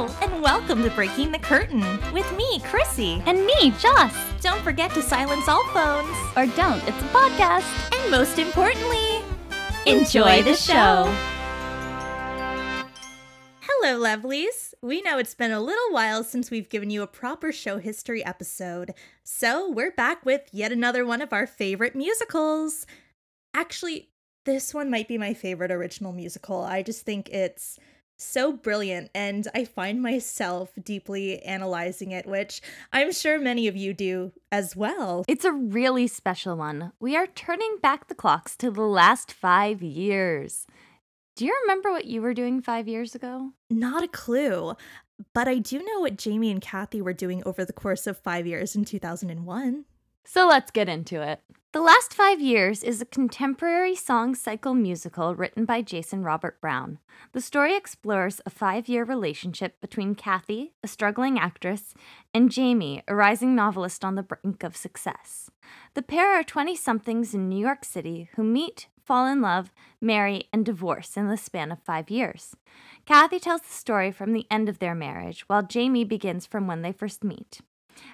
Hello, and welcome to Breaking the Curtain with me, Chrissy. And me, Joss. Don't forget to silence all phones. Or don't, it's a podcast. And most importantly, enjoy the show. Hello, lovelies. We know it's been a little while since we've given you a proper show history episode, so we're back with yet another one of our favorite musicals. Actually, this one might be my favorite original musical. I just think it's so brilliant and I find myself deeply analyzing it, which I'm sure many of you do as well. It's a really special one. We are turning back the clocks to the last five years. Do you remember what you were doing five years ago? Not a clue. But I do know what Jamie and Kathy were doing over the course of five years in 2001. So let's get into it. The Last Five Years is a contemporary song cycle musical written by Jason Robert Brown. The story explores a five year relationship between Kathy, a struggling actress, and Jamie, a rising novelist on the brink of success. The pair are 20 somethings in New York City who meet, fall in love, marry, and divorce in the span of five years. Kathy tells the story from the end of their marriage, while Jamie begins from when they first meet.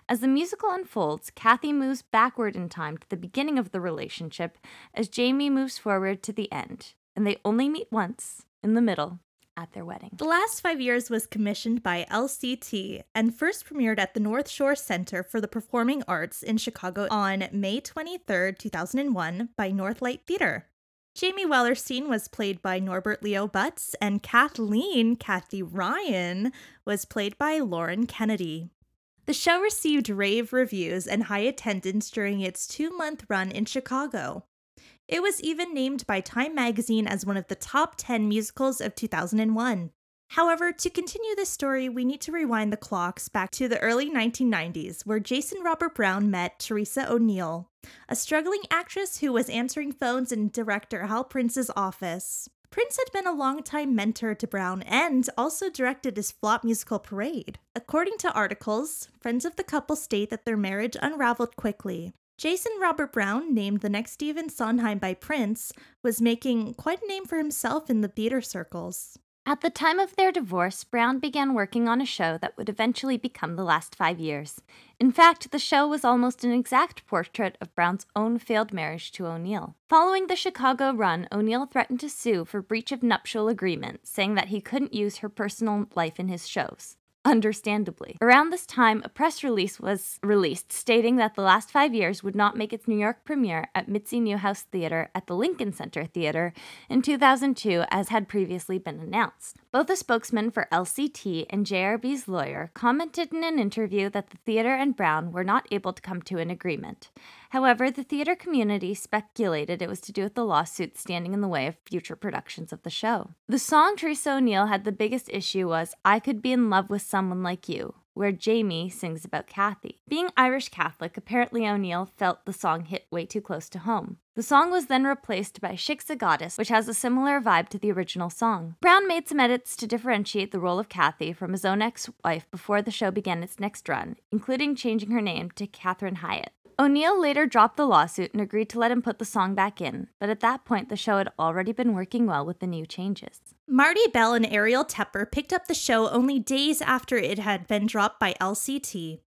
As the musical unfolds, Kathy moves backward in time to the beginning of the relationship as Jamie moves forward to the end, and they only meet once in the middle at their wedding. The Last Five Years was commissioned by LCT and first premiered at the North Shore Center for the Performing Arts in Chicago on May 23, 2001, by Northlight Theater. Jamie Wellerstein was played by Norbert Leo Butz, and Kathleen, Kathy Ryan, was played by Lauren Kennedy. The show received rave reviews and high attendance during its two month run in Chicago. It was even named by Time magazine as one of the top 10 musicals of 2001. However, to continue this story, we need to rewind the clocks back to the early 1990s, where Jason Robert Brown met Teresa O'Neill, a struggling actress who was answering phones in director Hal Prince's office. Prince had been a longtime mentor to Brown and also directed his flop musical Parade. According to articles, friends of the couple state that their marriage unraveled quickly. Jason Robert Brown, named the next Stephen Sondheim by Prince, was making quite a name for himself in the theater circles. At the time of their divorce, Brown began working on a show that would eventually become The Last Five Years. In fact, the show was almost an exact portrait of Brown's own failed marriage to O'Neill. Following the Chicago run, O'Neill threatened to sue for breach of nuptial agreement, saying that he couldn't use her personal life in his shows understandably. Around this time, a press release was released stating that The Last Five Years would not make its New York premiere at Mitzi Newhouse Theater at the Lincoln Center Theater in 2002, as had previously been announced. Both a spokesman for LCT and JRB's lawyer commented in an interview that the theater and Brown were not able to come to an agreement. However, the theater community speculated it was to do with the lawsuit standing in the way of future productions of the show. The song Teresa O'Neill had the biggest issue was I Could Be in Love with Someone Like You, where Jamie sings about Kathy. Being Irish Catholic, apparently O'Neill felt the song hit way too close to home. The song was then replaced by Shiksa Goddess, which has a similar vibe to the original song. Brown made some edits to differentiate the role of Kathy from his own ex wife before the show began its next run, including changing her name to Catherine Hyatt. O'Neill later dropped the lawsuit and agreed to let him put the song back in, but at that point the show had already been working well with the new changes. Marty Bell and Arielle Tepper picked up the show only days after it had been dropped by LCT.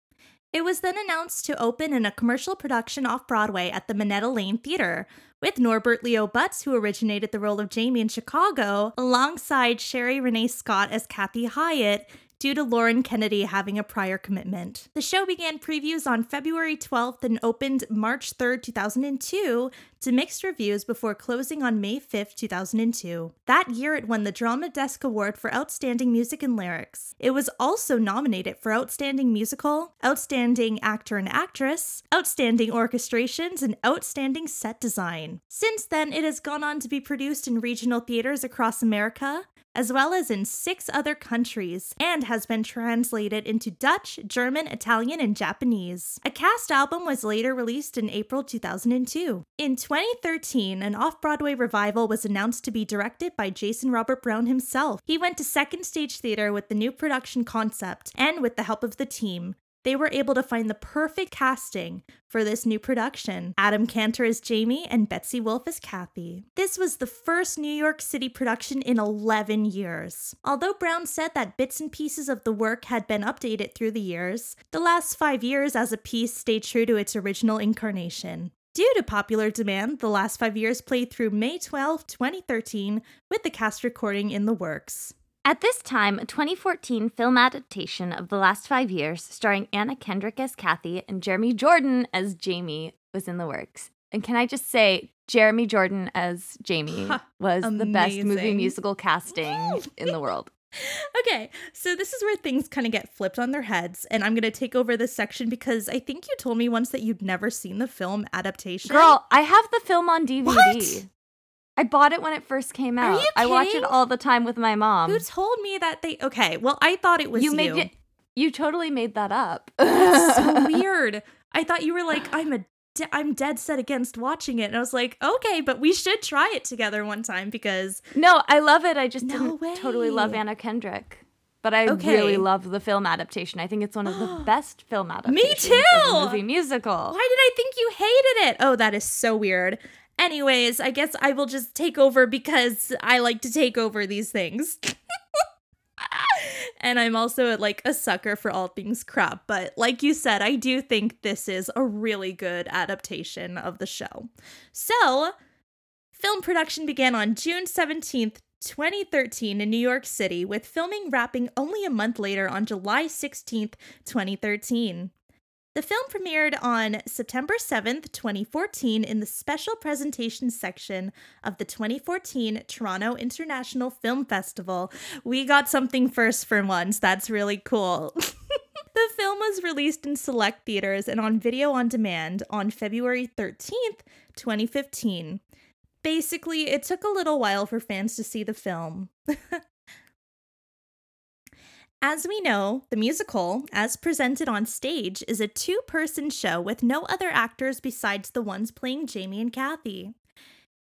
It was then announced to open in a commercial production off Broadway at the Minetta Lane Theater, with Norbert Leo Butz, who originated the role of Jamie in Chicago, alongside Sherie Rene Scott as Kathy Hyatt, due to Lauren Kennedy having a prior commitment. The show began previews on February 12th and opened March 3rd, 2002 to mixed reviews before closing on May 5th, 2002. That year, it won the Drama Desk Award for Outstanding Music and Lyrics. It was also nominated for Outstanding Musical, Outstanding Actor and Actress, Outstanding Orchestrations, and Outstanding Set Design. Since then, it has gone on to be produced in regional theaters across America, as well as in six other countries, and has been translated into Dutch, German, Italian, and Japanese. A cast album was later released in April 2002. In 2013, an off Broadway revival was announced to be directed by Jason Robert Brown himself. He went to Second Stage Theater with the new production concept and with the help of the team. They were able to find the perfect casting for this new production. Adam Cantor as Jamie and Betsy Wolfe as Kathy. This was the first New York City production in 11 years. Although Brown said that bits and pieces of the work had been updated through the years, the last five years as a piece stayed true to its original incarnation. Due to popular demand, the last five years played through May 12, 2013, with the cast recording in the works. At this time, a 2014 film adaptation of The Last Five Years, starring Anna Kendrick as Kathy and Jeremy Jordan as Jamie, was in the works. And can I just say, Jeremy Jordan as Jamie was the best movie musical casting in the world. Okay, so this is where things kind of get flipped on their heads, and I'm gonna take over this section because I think you told me once that you'd never seen the film adaptation. Girl, I have the film on DVD. What? I bought it when it first came out. I watch it all the time with my mom. who told me that they? Okay, well, I thought it was you. you made it. You totally made that up. That's so weird. I thought you were like, I'm a, de- I'm dead set against watching it, and I was like, okay, but we should try it together one time because No, I love it. I just No didn't totally love. Anna Kendrick. But I Okay. really love the film adaptation. I think it's one of the best film adaptations. Me too! Movie musical. Why did I think you hated it? Oh, that is so weird. Anyways, I guess I will just take over because I like to take over these things. and I'm also like a sucker for all things crap, but like you said, I do think this is a really good adaptation of the show. So, film production began on June 17th, 2013 in New York City, with filming wrapping only a month later on July 16th, 2013. The film premiered on September 7th, 2014, in the special presentation section of the 2014 Toronto International Film Festival. We got something first for once. That's really cool. the film was released in select theaters and on video on demand on February 13th, 2015. Basically, it took a little while for fans to see the film. As we know, the musical, as presented on stage, is a two person show with no other actors besides the ones playing Jamie and Kathy.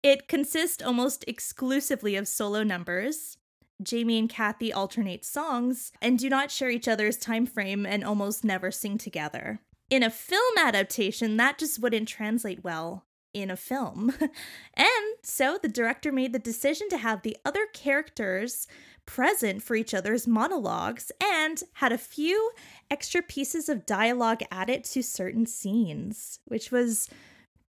It consists almost exclusively of solo numbers. Jamie and Kathy alternate songs and do not share each other's time frame and almost never sing together. In a film adaptation, that just wouldn't translate well in a film. and so the director made the decision to have the other characters present for each other's monologues and had a few extra pieces of dialogue added to certain scenes, which was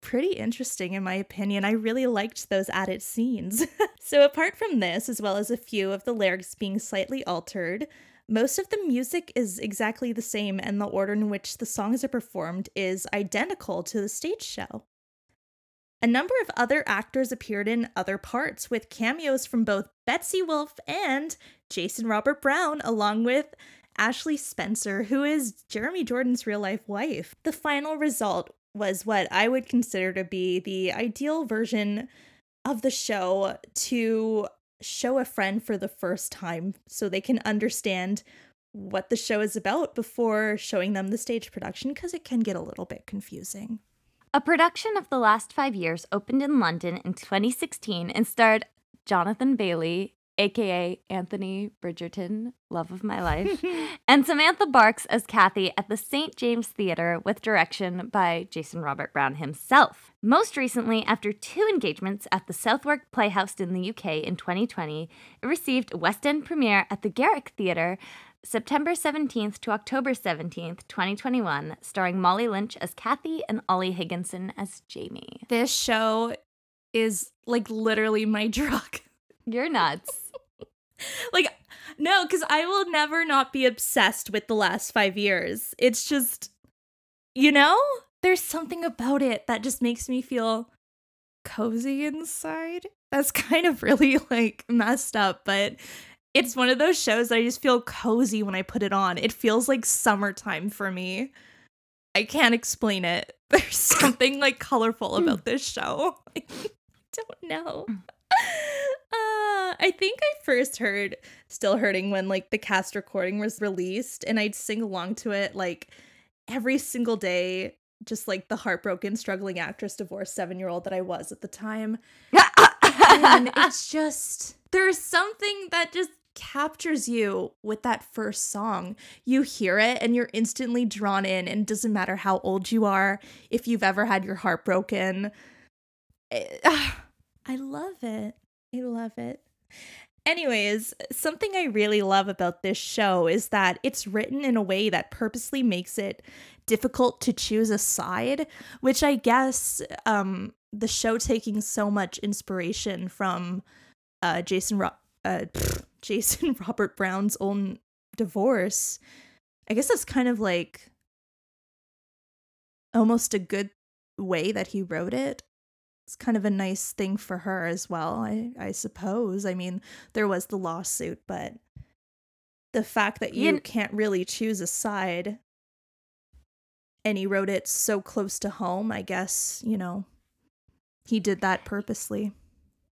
pretty interesting in my opinion. I really liked those added scenes. so, apart from this, as well as a few of the lyrics being slightly altered, most of the music is exactly the same, and the order in which the songs are performed is identical to the stage show. A number of other actors appeared in other parts, with cameos from both Betsy Wolfe and Jason Robert Brown, along with Ashley Spencer, who is Jeremy Jordan's real life wife. The final result was what I would consider to be the ideal version of the show to show a friend for the first time so they can understand what the show is about before showing them the stage production because it can get a little bit confusing. A production of The Last Five Years opened in London in 2016 and starred Jonathan Bailey, aka Anthony Bridgerton, love of my life, and Samantha Barks as Kathy at the St. James Theatre with direction by Jason Robert Brown himself. Most recently, after two engagements at the Southwark Playhouse in the UK in 2020, it received a West End premiere at the Garrick Theatre September 17th to October 17th, 2021, starring Molly Lynch as Kathy and Oli Higginson as Jamie. This show is like literally my drug. You're nuts. like, no, because I will never not be obsessed with the last five years. It's just, you know, there's something about it that just makes me feel cozy inside. That's kind of really like messed up, but it's one of those shows that I just feel cozy when I put it on. It feels like summertime for me. I can't explain it. There's something like colorful about this show. I don't know. Uh, I think I first heard Still Hurting when like the cast recording was released and I'd sing along to it like every single day, just like the heartbroken, struggling actress, divorced seven year old that I was at the time. And it's just, there's something that just captures you with that first song. You hear it and you're instantly drawn in, and it doesn't matter how old you are, if you've ever had your heart broken. Eh, I love it. I love it. Anyways, something I really love about this show is that it's written in a way that purposely makes it difficult to choose a side, which I guess um, the show taking so much inspiration from uh, Jason Ro- uh, Jason Robert Brown's own divorce. I guess that's kind of like almost a good way that he wrote it it's kind of a nice thing for her as well, I, I suppose. I mean, there was the lawsuit, but the fact that you, you can't really choose a side and he wrote it so close to home, I guess, you know, he did that purposely.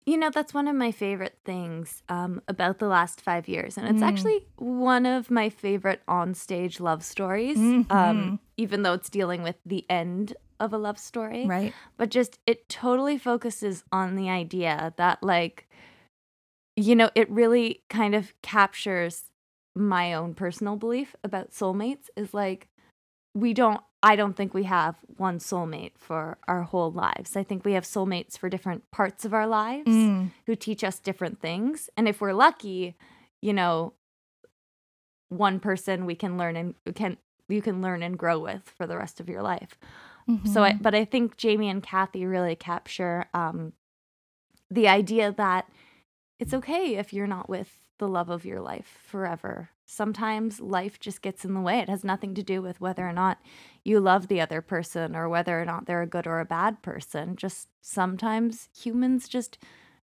You know, that's one of my favorite things um, about the last five years. And it's mm. actually one of my favorite on-stage love stories, mm-hmm. um, even though it's dealing with the end of a love story. Right. But just it totally focuses on the idea that, like, you know, it really kind of captures my own personal belief about soulmates is like, we don't, I don't think we have one soulmate for our whole lives. I think we have soulmates for different parts of our lives mm. who teach us different things. And if we're lucky, you know, one person we can learn and can you can learn and grow with for the rest of your life. Mm-hmm. So, I, but I think Jamie and Kathy really capture um, the idea that it's okay if you're not with the love of your life forever. Sometimes life just gets in the way. It has nothing to do with whether or not you love the other person or whether or not they're a good or a bad person. Just sometimes humans just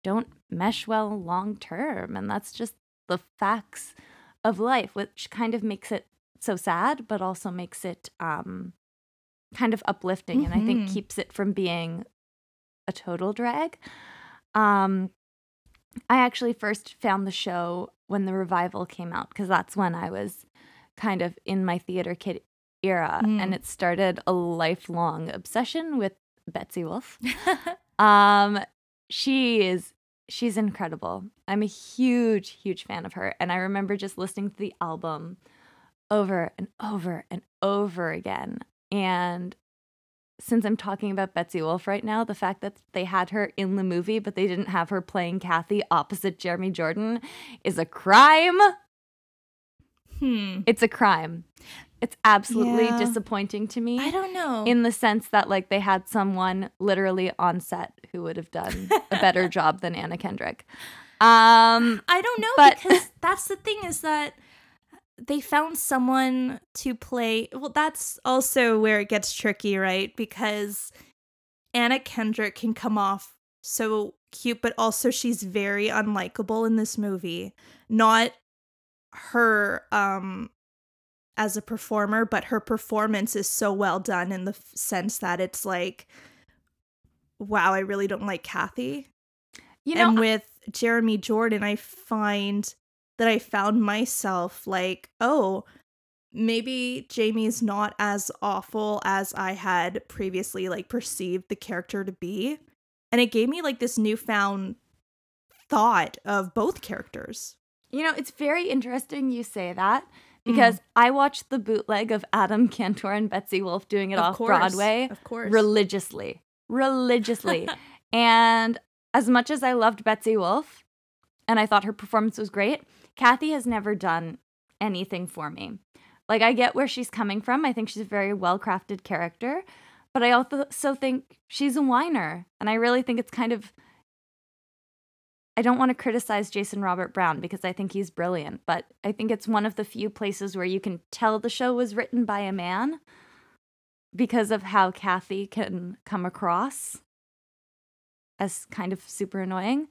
don't mesh well long term. And that's just the facts of life, which kind of makes it so sad, but also makes it um, kind of uplifting mm-hmm. and I think mm-hmm. keeps it from being a total drag. Um, I actually first found the show when the revival came out because that's when I was kind of in my theater kid era mm. and it started a lifelong obsession with Betsy Wolfe. um, she is she's incredible. I'm a huge huge fan of her and I remember just listening to the album over and over and over again. And since I'm talking about Betsy Wolfe right now, the fact that they had her in the movie, but they didn't have her playing Kathy opposite Jeremy Jordan is a crime. Hmm. It's a crime. It's absolutely yeah. disappointing to me. I don't know. In the sense that, like, they had someone literally on set who would have done a better job than Anna Kendrick. Um, I don't know but- because that's the thing is that they found someone to play. Well, that's also where it gets tricky, right? Because Anna Kendrick can come off so cute, but also she's very unlikable in this movie. Not her um as a performer, but her performance is so well done in the f- sense that it's like, wow, I really don't like Kathy. You know, and with Jeremy Jordan, I find that I found myself like, oh, maybe Jamie's not as awful as I had previously like perceived the character to be. And it gave me like this newfound thought of both characters. You know, it's very interesting you say that because mm. I watched the bootleg of Adam Cantor and Betsy Wolfe doing it of off course, Broadway of course. religiously. Religiously. and as much as I loved Betsy Wolfe and I thought her performance was great, Kathy has never done anything for me. Like, I get where she's coming from. I think she's a very well crafted character, but I also think she's a whiner. And I really think it's kind of. I don't want to criticize Jason Robert Brown because I think he's brilliant, but I think it's one of the few places where you can tell the show was written by a man because of how Kathy can come across as kind of super annoying.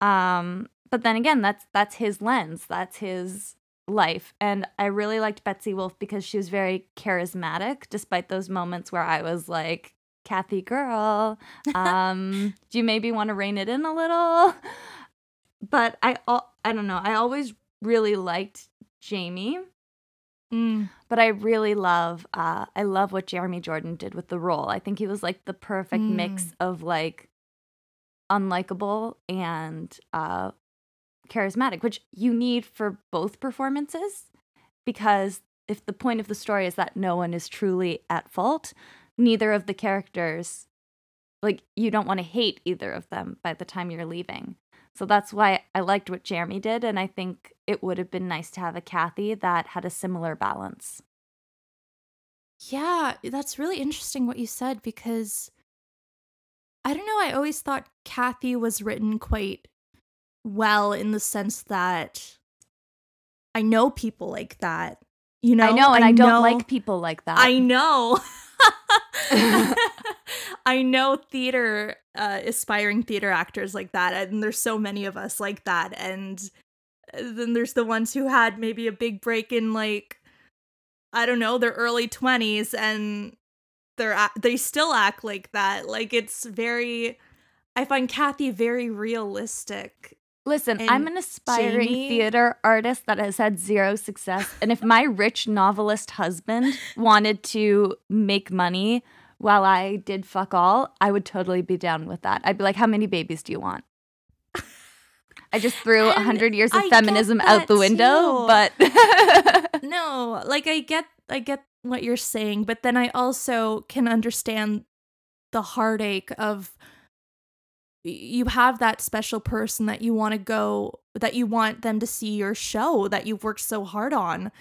Um, but then again, that's that's his lens. That's his life. And I really liked Betsy Wolfe because she was very charismatic, despite those moments where I was like, Kathy girl, um, do you maybe want to rein it in a little? But I I don't know. I always really liked Jamie. Mm. But I really love uh I love what Jeremy Jordan did with the role. I think he was like the perfect mm. mix of like unlikable and uh charismatic, which you need for both performances because if the point of the story is that no one is truly at fault, neither of the characters like you don't want to hate either of them by the time you're leaving. So that's why I liked what Jeremy did and I think it would have been nice to have a Kathy that had a similar balance. Yeah, that's really interesting what you said because I don't know, I always thought Kathy was written quite well in the sense that I know people like that. You know, I know, and I, I don't like people like that. I know. I know theater, uh, aspiring theater actors like that, and there's so many of us like that. And uh, then there's the ones who had maybe a big break in like, I don't know, their early 20s, and they're they still act like that. Like it's very, I find Kathy very realistic Listen, and I'm an aspiring Jamie? theater artist that has had zero success. And if my rich novelist husband wanted to make money while I did fuck all, I would totally be down with that. I'd be like, how many babies do you want? I just threw a hundred years of I feminism out the window, too. but no, like I get, I get what you're saying, but then I also can understand the heartache of you have that special person that you want to go that you want them to see your show that you've worked so hard on.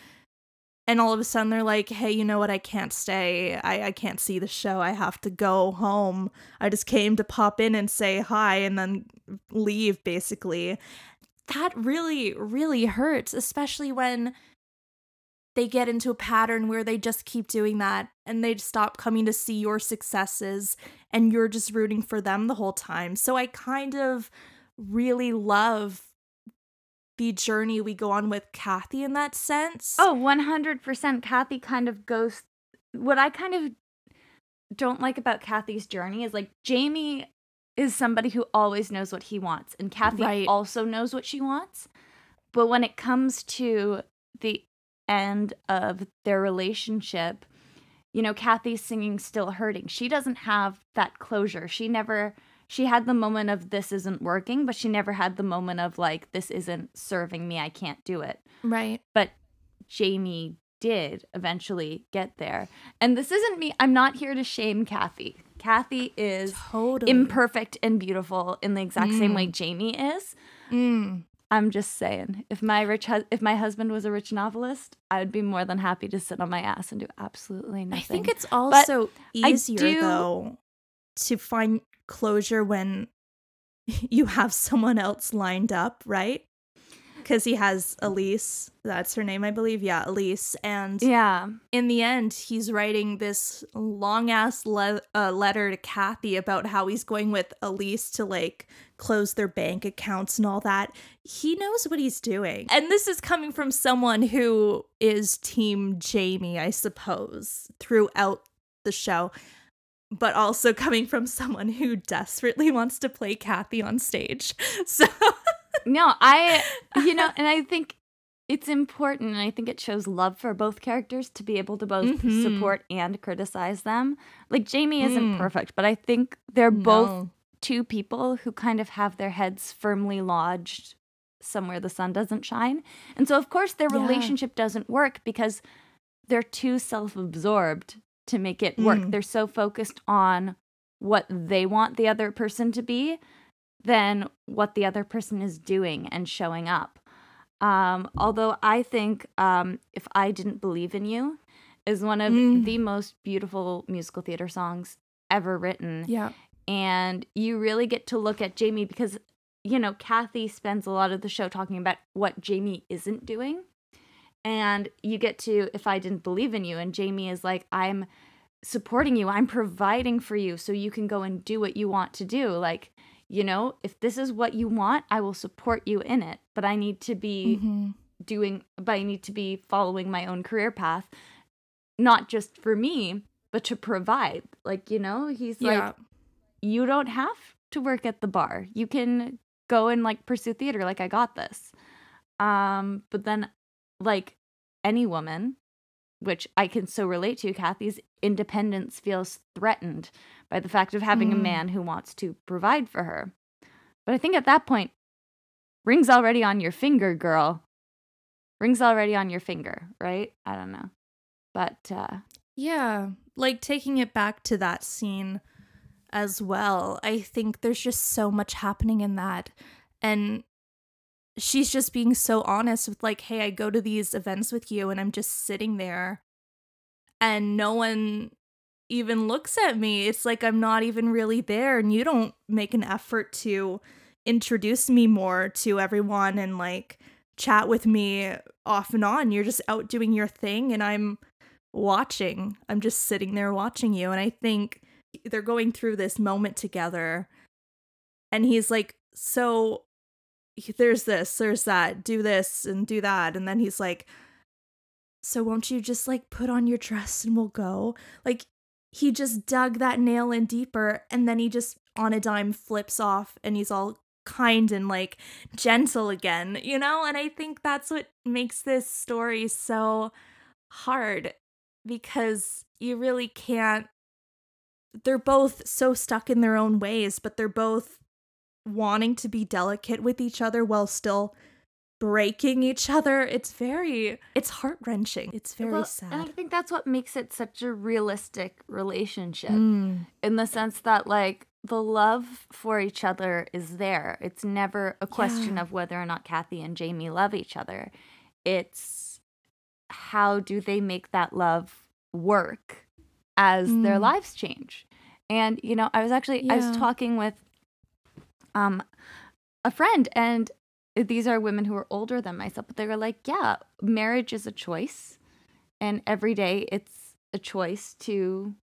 And all of a sudden they're like hey you know what? I can't stay. I, I can't see the show. I have to go home. I just came to pop in and say hi and then leave basically. That really really hurts especially when they get into a pattern where they just keep doing that and they stop coming to see your successes and you're just rooting for them the whole time. So I kind of really love the journey we go on with Kathy in that sense. Oh, 100% Kathy kind of goes what I kind of don't like about Kathy's journey is like Jamie is somebody who always knows what he wants and Kathy right. also knows what she wants. But when it comes to the end of their relationship, you know, Kathy's singing Still Hurting. She doesn't have that closure. She never, she had the moment of this isn't working, but she never had the moment of like, this isn't serving me. I can't do it. Right. But Jamie did eventually get there. And this isn't me, I'm not here to shame Kathy. Kathy is totally. imperfect and beautiful in the exact mm. same way Jamie is. Mm. I'm just saying, if my rich hu- if my husband was a rich novelist, I would be more than happy to sit on my ass and do absolutely nothing. I think it's also but easier do... though to find closure when you have someone else lined up, right? Because he has Elise. That's her name, I believe. Yeah, Elise. And yeah, in the end, he's writing this long ass le- uh, letter to Kathy about how he's going with Elise to like close their bank accounts and all that. He knows what he's doing. And this is coming from someone who is Team Jamie, I suppose, throughout the show but also coming from someone who desperately wants to play Kathy on stage. So no, I, you know, and I think it's important and I think it shows love for both characters to be able to both mm-hmm. support and criticize them. Like Jamie isn't mm. perfect, but I think they're no. both two people who kind of have their heads firmly lodged somewhere the sun doesn't shine. And so of course their yeah. relationship doesn't work because they're too self-absorbed to make it work. Mm. They're so focused on what they want the other person to be than what the other person is doing and showing up. Um, although I think um, If I Didn't Believe in You is one of mm. the most beautiful musical theater songs ever written. Yeah. And you really get to look at Jamie because, you know, Kathy spends a lot of the show talking about what Jamie isn't doing. And you get to If I Didn't Believe in You, and Jamie is like, I'm supporting you, I'm providing for you so you can go and do what you want to do. Like, you know, if this is what you want, I will support you in it, but I need to be mm-hmm. doing, but I need to be following my own career path, not just for me, but to provide. Like, you know, he's yeah. like, you don't have to work at the bar. You can go and like pursue theater. Like, I got this. Um, but then, like any woman, which I can so relate to, Kathy's independence feels threatened by the fact of having mm. a man who wants to provide for her. But I think at that point, rings already on your finger, girl. Rings already on your finger, right? I don't know. But uh Yeah, like taking it back to that scene as well. I think there's just so much happening in that. And she's just being so honest with, like, hey, I go to these events with you and I'm just sitting there and no one even looks at me. It's like I'm not even really there and you don't make an effort to introduce me more to everyone and like chat with me off and on. You're just out doing your thing and I'm watching. I'm just sitting there watching you. And I think they're going through this moment together. And he's like, So there's this, there's that, do this and do that. And then he's like, So won't you just like put on your dress and we'll go? Like he just dug that nail in deeper and then he just on a dime flips off and he's all kind and like gentle again, you know? And I think that's what makes this story so hard because you really can't. They're both so stuck in their own ways, but they're both wanting to be delicate with each other while still breaking each other. It's very, it's heart wrenching. It's very well, sad. And I think that's what makes it such a realistic relationship Mm. in the sense that, like, the love for each other is there. It's never a question Yeah. of whether or not Kathy and Jamie love each other. It's how do they make that love work as their Mm. lives change. And you know, I was actually I was talking with um a friend and these are women who are older than myself, but they were like, yeah, marriage is a choice and every day it's a choice to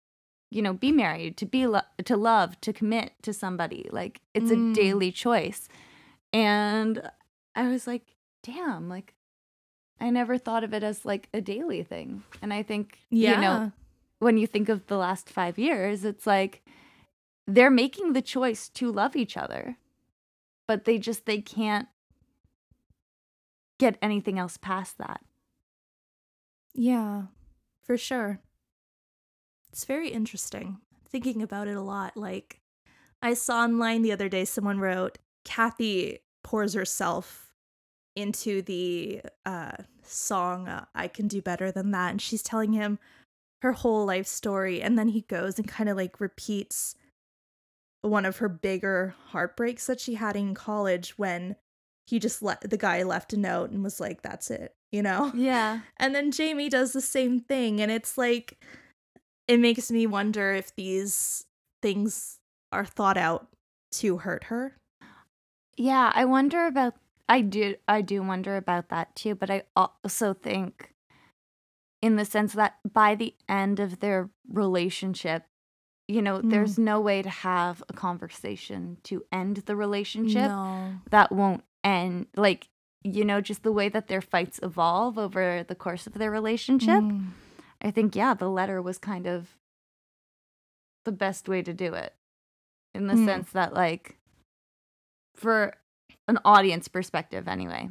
you know, be married, to be lo- to love, to commit to somebody. Like it's Mm. a daily choice. And I was like, damn, like I never thought of it as like a daily thing. And I think, Yeah. you know, when you think of the last five years, it's like they're making the choice to love each other, but they just they can't get anything else past that. Yeah, for sure. It's very interesting. Thinking about it a lot. Like, I saw online the other day someone wrote, Kathy pours herself into the uh, song, uh, I Can Do Better Than That. And she's telling him her whole life story. And then he goes and kind of like repeats one of her bigger heartbreaks that she had in college when he just let the guy left a note and was like, that's it, you know? Yeah. And then Jamie does the same thing. And it's like, it makes me wonder if these things are thought out to hurt her. Yeah, I wonder about I do I do wonder about that too, but I also think in the sense that by the end of their relationship, you know, Mm. there's no way to have a conversation to end the relationship No. that won't end like you know just the way that their fights evolve over the course of their relationship. Mm. I think yeah, the letter was kind of the best way to do it in the Mm. sense that like for an audience perspective anyway.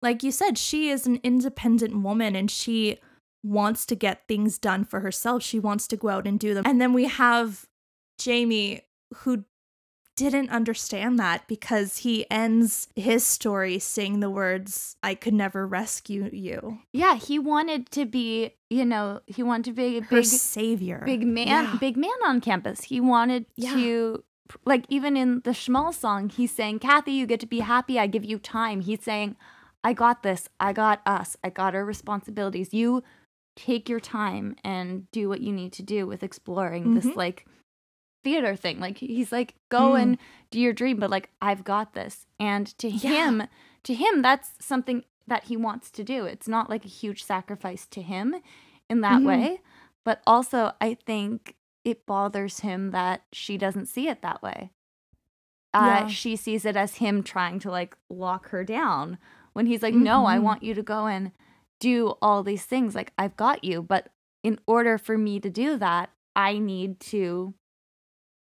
Like you said, she is an independent woman and she wants to get things done for herself. She wants to go out and do them. And then we have Jamie who didn't understand that because he ends his story saying the words, I could never rescue you. Yeah, he wanted to be, you know, he wanted to be a Her big savior. big man, Yeah. big man on campus. He wanted Yeah. to like even in the Schmuel song, he's saying, "Kathy, you get to be happy. I give you time." He's saying, "I got this. I got us. I got our responsibilities. You take your time and do what you need to do with exploring Mhm. this like theater thing." Like he's like, "Go Mm. and do your dream, but like I've got this." And to Yeah. him, to him that's something that he wants to do. It's not like a huge sacrifice to him in that Mhm. way. But also, I think it bothers him that she doesn't see it that way. Uh, Yeah. She sees it as him trying to like lock her down when he's like, No, I Mhm. want you to go and do all these things. Like, I've got you. But in order for me to do that, I need to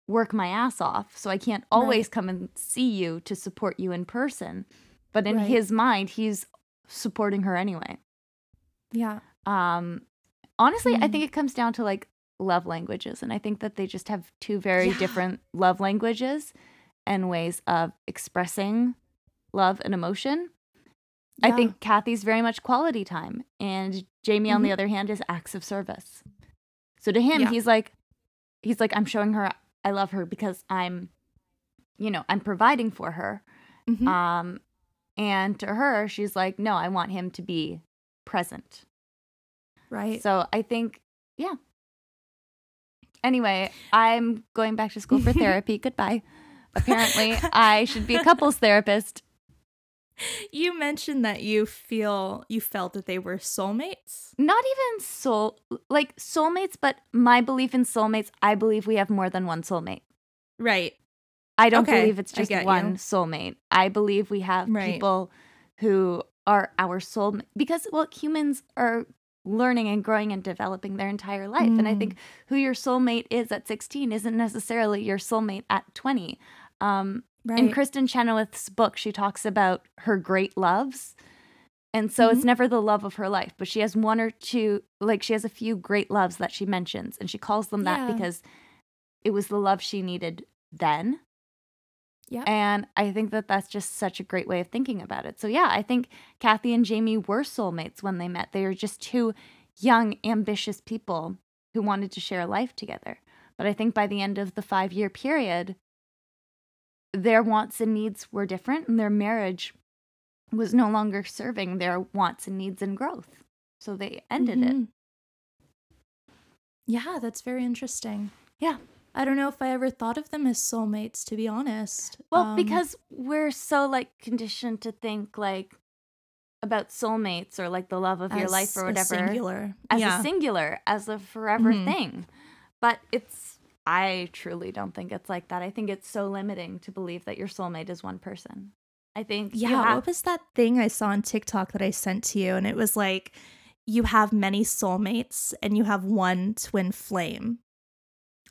work my ass off. So I can't always come and see you to support you in person. But in Right. his mind, he's supporting her anyway. Yeah. Um, honestly, I Mm. think it comes down to like love languages, and I think that they just have two very Yeah. different love languages and ways of expressing love and emotion. I think Kathy's very much quality time, and Jamie, on the Mhm. other hand, is acts of service. So to him, Yeah. he's like, he's like, I'm showing her I love her because I'm, you know, I'm providing for her. Mhm. Um, and to her, she's like, no, I want him to be present. right. So I think, yeah. Anyway, I'm going back to school for therapy. Goodbye. Apparently, I should be a couples therapist. You mentioned that you feel you felt that they were soulmates. Not even soul, like soulmates, but my belief in soulmates, I believe we have more than one soulmate. Right. I don't Okay, believe it's just one you. soulmate. I believe we have Right. people who are our soul because well, humans are learning and growing and developing their entire life. And I Mm. think who your soulmate is at 16 isn't necessarily your soulmate at 20. Um, Right. in Kristin Chenoweth's book, she talks about her great loves. And so it's Mhm. never the love of her life, but she has one or two, like she has a few great loves that she mentions. And she calls them that Yeah. because it was the love she needed then. yeah. And I think that that's just such a great way of thinking about it. So, yeah, I think Kathy and Jamie were soulmates when they met. They were just two young, ambitious people who wanted to share life together. But I think by the end of the five year period, their wants and needs were different, and their marriage was no longer serving their wants and needs and growth. So they ended it. Mhm. Yeah, that's very interesting. Yeah. I don't know if I ever thought of them as soulmates, to be honest. Well, Um, because we're so like conditioned to think like about soulmates or like the love of your life or a whatever singular. as yeah. a singular, as a forever Mhm. thing. But it's I truly don't think it's like that. I think it's so limiting to believe that your soulmate is one person. I think Yeah, have- what was that thing I saw on TikTok that I sent to you? And it was like, you have many soulmates and you have one twin flame.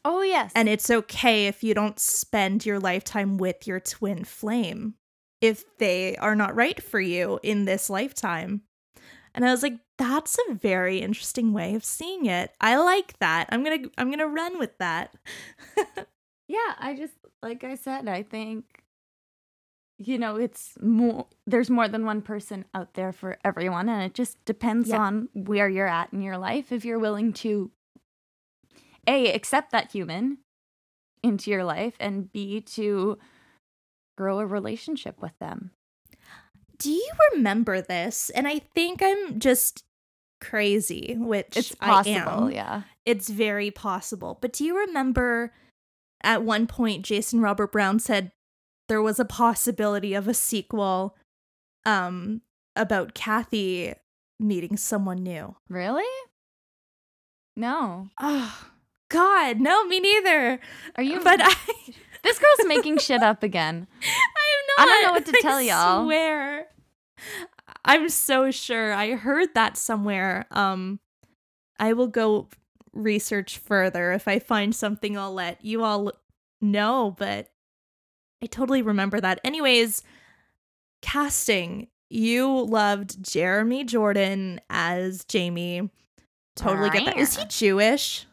Oh yes. And it's okay if you don't spend your lifetime with your twin flame if they are not right for you in this lifetime. And I was like, that's a very interesting way of seeing it. I like that. I'm going to I'm going to run with that. Yeah, I just like I said, I think you know, it's more there's more than one person out there for everyone and it just depends Yeah. on where you're at in your life if you're willing to A accept that human into your life and B to grow a relationship with them. Do you remember this? And I think I'm just crazy, which It's possible, yeah. It's very possible. But do you remember at one point Jason Robert Brown said there was a possibility of a sequel um about Kathy meeting someone new? Really? No. Oh God, no, me neither. Are you But I, This girl's making shit up again. I am. I don't know what to tell I y'all. I Swear. I'm so sure. I heard that somewhere. Um, I will go research further. If I find something, I'll let you all know. But I totally remember that. Anyways, casting. You loved Jeremy Jordan as Jamie. Totally get that. Is he Jewish?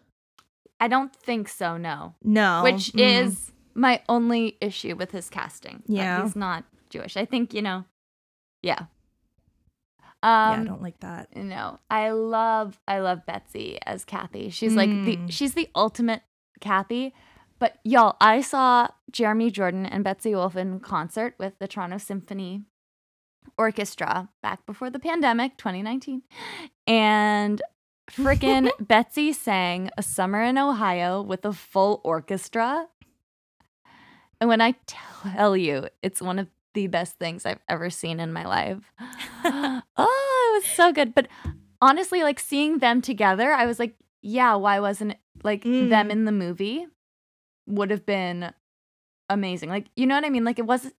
I don't think so, no. No. which Mm. is my only issue with his casting. Yeah. he's not Jewish. I think you know, yeah. yeah, Um, I don't like that. no, I love I love Betsy as Kathy. She's like the Mm. she's the ultimate Kathy. But y'all, I saw Jeremy Jordan and Betsy Wolfe in concert with the Toronto Symphony Orchestra back before the pandemic, 2019, and frickin' Betsy sang "A Summer in Ohio" with a full orchestra. And when I tell you, it's one of the best things I've ever seen in my life. oh, it was so good. But honestly, like seeing them together, I was like, yeah, why wasn't it like them Mm. in the movie would have been amazing. Like, you know what I mean? Like it wasn't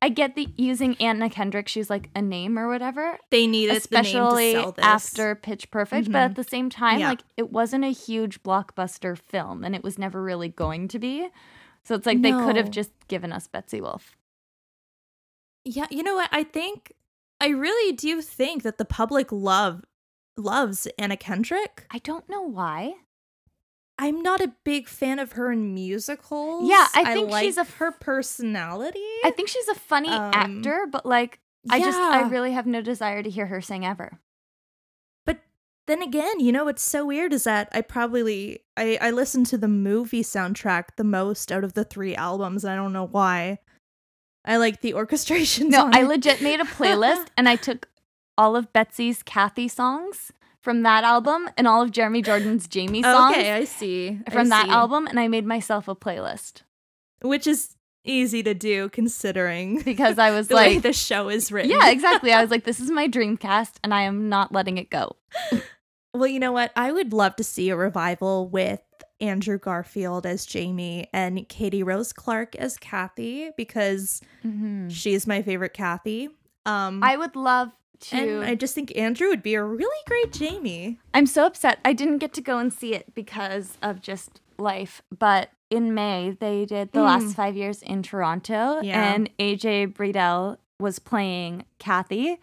I get the using Anna Kendrick, she's like a name or whatever. They needed Especially the name to sell this. after Pitch Perfect, but Mhm. at the same time, Yeah. like it wasn't a huge blockbuster film and it was never really going to be. So it's like they could have just given us Betsy Wolfe. Yeah, you know what? I think I really do think that the public love loves Anna Kendrick. I don't know why. I'm not a big fan of her in musicals. Yeah, I think like she's a- her personality. I think she's a funny Um, actor, but like I just I really have no desire to hear her sing ever. Then again, you know what's so weird is that I probably I I listened to the movie soundtrack the most out of the three albums. I don't know why. I like the orchestrations. No, I it. legit made a playlist and I took all of Betsy's Kathy songs from that album and all of Jeremy Jordan's Jamie songs Okay, I see. I from that see. album and I made myself a playlist which is easy to do considering because I was the way like the show is written. Yeah, exactly. I was like this is my dream cast and I am not letting it go. Well, you know what? I would love to see a revival with Andrew Garfield as Jamie and Katie Rose Clarke as Cathy because she's my favorite Cathy. Um, I would love to and I just think Andrew would be a really great Jamie. I'm so upset. I didn't get to go and see it because of just life. But in May, they did the Mm. last five years in Toronto, Yeah. and AJ Bridel was playing Cathy.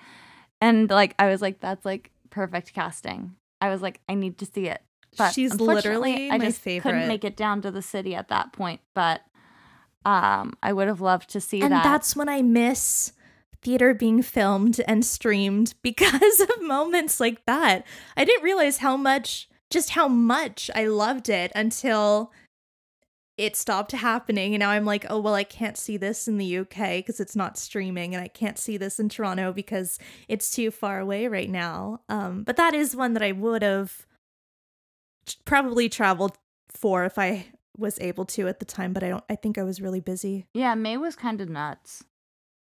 And like, I was like, that's like perfect casting. I was like, I need to see it. But She's literally I just favorite. couldn't make it down to the city at that point. But um, I would have loved to see and that. And that's when I miss theater being filmed and streamed because of moments like that. I didn't realize how much, just how much I loved it until it stopped happening. And now I'm like, oh, well, I can't see this in the UK because it's not streaming, and I can't see this in Toronto because it's too far away right now. Um, but that is one that I would have probably traveled for if I was able to at the time, but I don't, I think I was really busy. Yeah, May was kind of nuts.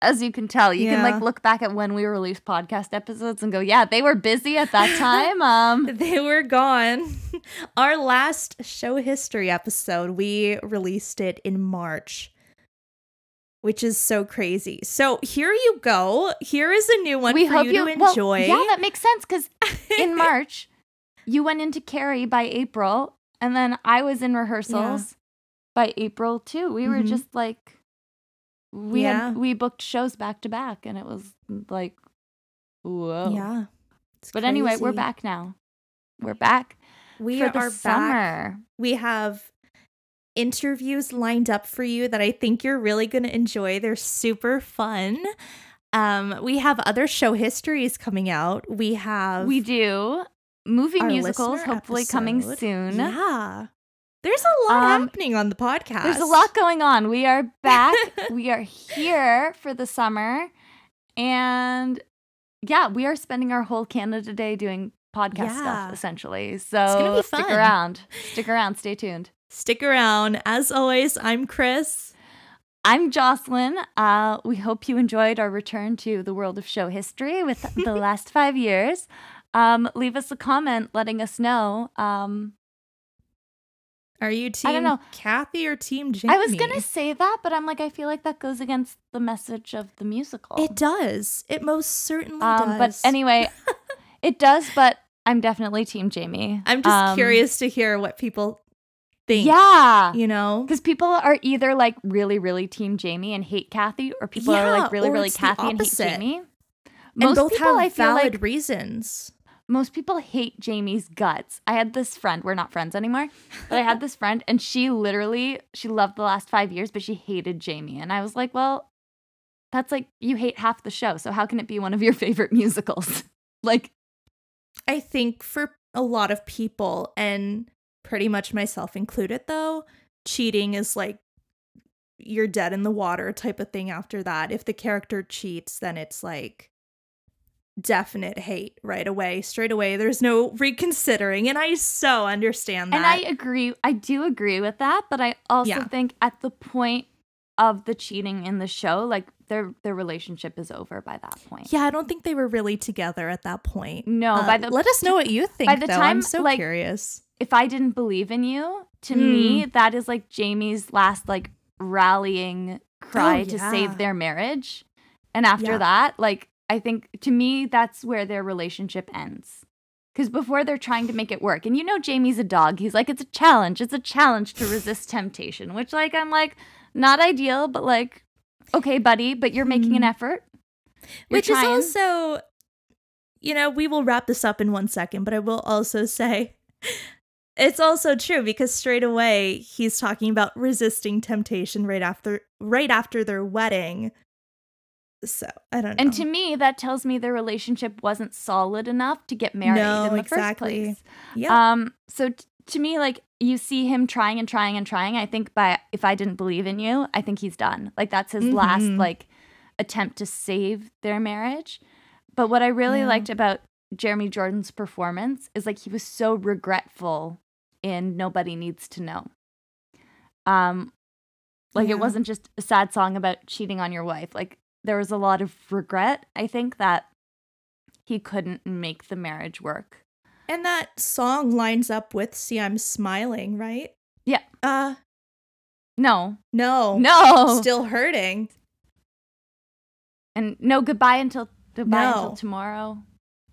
As you can tell, you can like look back at when we released podcast episodes and go, yeah, they were busy at that time. Um, They were gone. Our last show history episode, we released it in March, which is so crazy. So here you go. Here is a new one we for hope you, you to well, enjoy. yeah, that makes sense because in March, you went into Carrie by April, and then I was in rehearsals by April too. We were Mhm. just like, we Yeah. had we booked shows back to back, and it was like, whoa. yeah. But anyway, we're back now. We're back We for are the back. summer. We have interviews lined up for you that I think you're really going to enjoy. They're super fun. Um, we have other show histories coming out. We have We do movie musicals, hopefully coming soon. Yeah. There's a lot Um, happening on the podcast. There's a lot going on. We are back. we are here for the summer. And yeah, we are spending our whole Canada Day doing podcast Yeah. stuff essentially. So stick around. Stick around. Stay tuned. Stick around. As always, I'm Chris. I'm Jocelyn. Uh, we hope you enjoyed our return to the world of show history with the last five years. Um, leave us a comment letting us know. Um, Are you team I don't know. Cathy or team Jamie? I was gonna say that, but I'm like, I feel like that goes against the message of the musical. It does. It most certainly um, does. but anyway, it does. But I'm definitely Team Jamie. I'm just Um, curious to hear what people think. Yeah, You know? because people are either like really, really Team Jamie and hate Cathy, or people are like really, really Cathy and hate. Jamie. and Most both people, have I feel valid like reasons. Most people hate Jamie's guts. I had this friend, we're not friends anymore, but I had this friend and she literally she loved the last 5 years but she hated Jamie and I was like, "Well, that's like you hate half the show. So how can it be one of your favorite musicals?" like I think for a lot of people, and pretty much myself included, though, cheating is like you're dead in the water type of thing after that. If the character cheats, then it's like definite hate right away, straight away. There's no reconsidering. And I so understand that. and I agree. I do agree with that, but I also Yeah. think at the point of the cheating in the show, like their their relationship is over by that point. yeah, I don't think they were really together at that point. No, Uh, by the let us know what you think. by the though. time, I'm so like, curious. if I didn't believe in you, to Mm. me, that is like Jamie's last like rallying cry Oh, to save their marriage. And after Yeah. that, like I think to me, that's where their relationship ends. Because before they're trying to make it work. And you know Jamie's a dog. He's like, it's a challenge. It's a challenge to resist temptation. Which like I'm like, not ideal, but like, okay, buddy, but you're making an Mhm. effort. You're Which trying. is also, you know, we will wrap this up in one second, but I will also say it's also true because straight away he's talking about resisting temptation right after right after their wedding. So I don't know. And to me, that tells me their relationship wasn't solid enough to get married No, in the exactly. first place. yeah, Um, so t- to me, like you see him trying and trying and trying. I think by if I didn't believe in you, I think he's done. Like that's his last Mhm. like attempt to save their marriage. But what I really Yeah. liked about Jeremy Jordan's performance is like he was so regretful in Nobody Needs to Know. Um like Yeah. it wasn't just a sad song about cheating on your wife. Like there was a lot of regret, I think, that he couldn't make the marriage work. and that song lines up with "See I'm Smiling," right? Yeah. Uh, No. no, No. still hurting. And no goodbye until goodbye No. until tomorrow.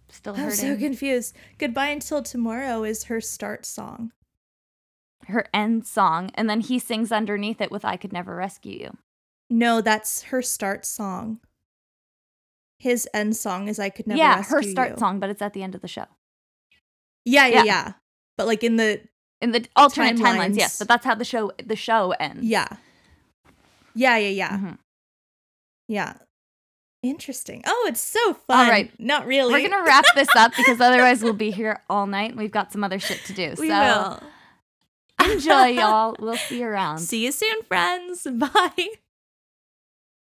Still hurting. I'm so confused. Goodbye until tomorrow is her start song. Her end song, and then he sings underneath it with "I could never rescue you." No, that's her start song. His end song is "I could never." yeah, her start you. song, but it's at the end of the show. Yeah, yeah, Yeah. yeah. But like in the In the alternate timelines, Timelines. yes, but that's how the show the show ends. yeah, yeah, yeah, yeah, Mhm. yeah. Interesting. Oh, it's so fun. All right. not really. We're gonna wrap this up because otherwise we'll be here all night. and We've got some other shit to do. We so will. enjoy, y'all. We'll see you around. See you soon, friends. Bye.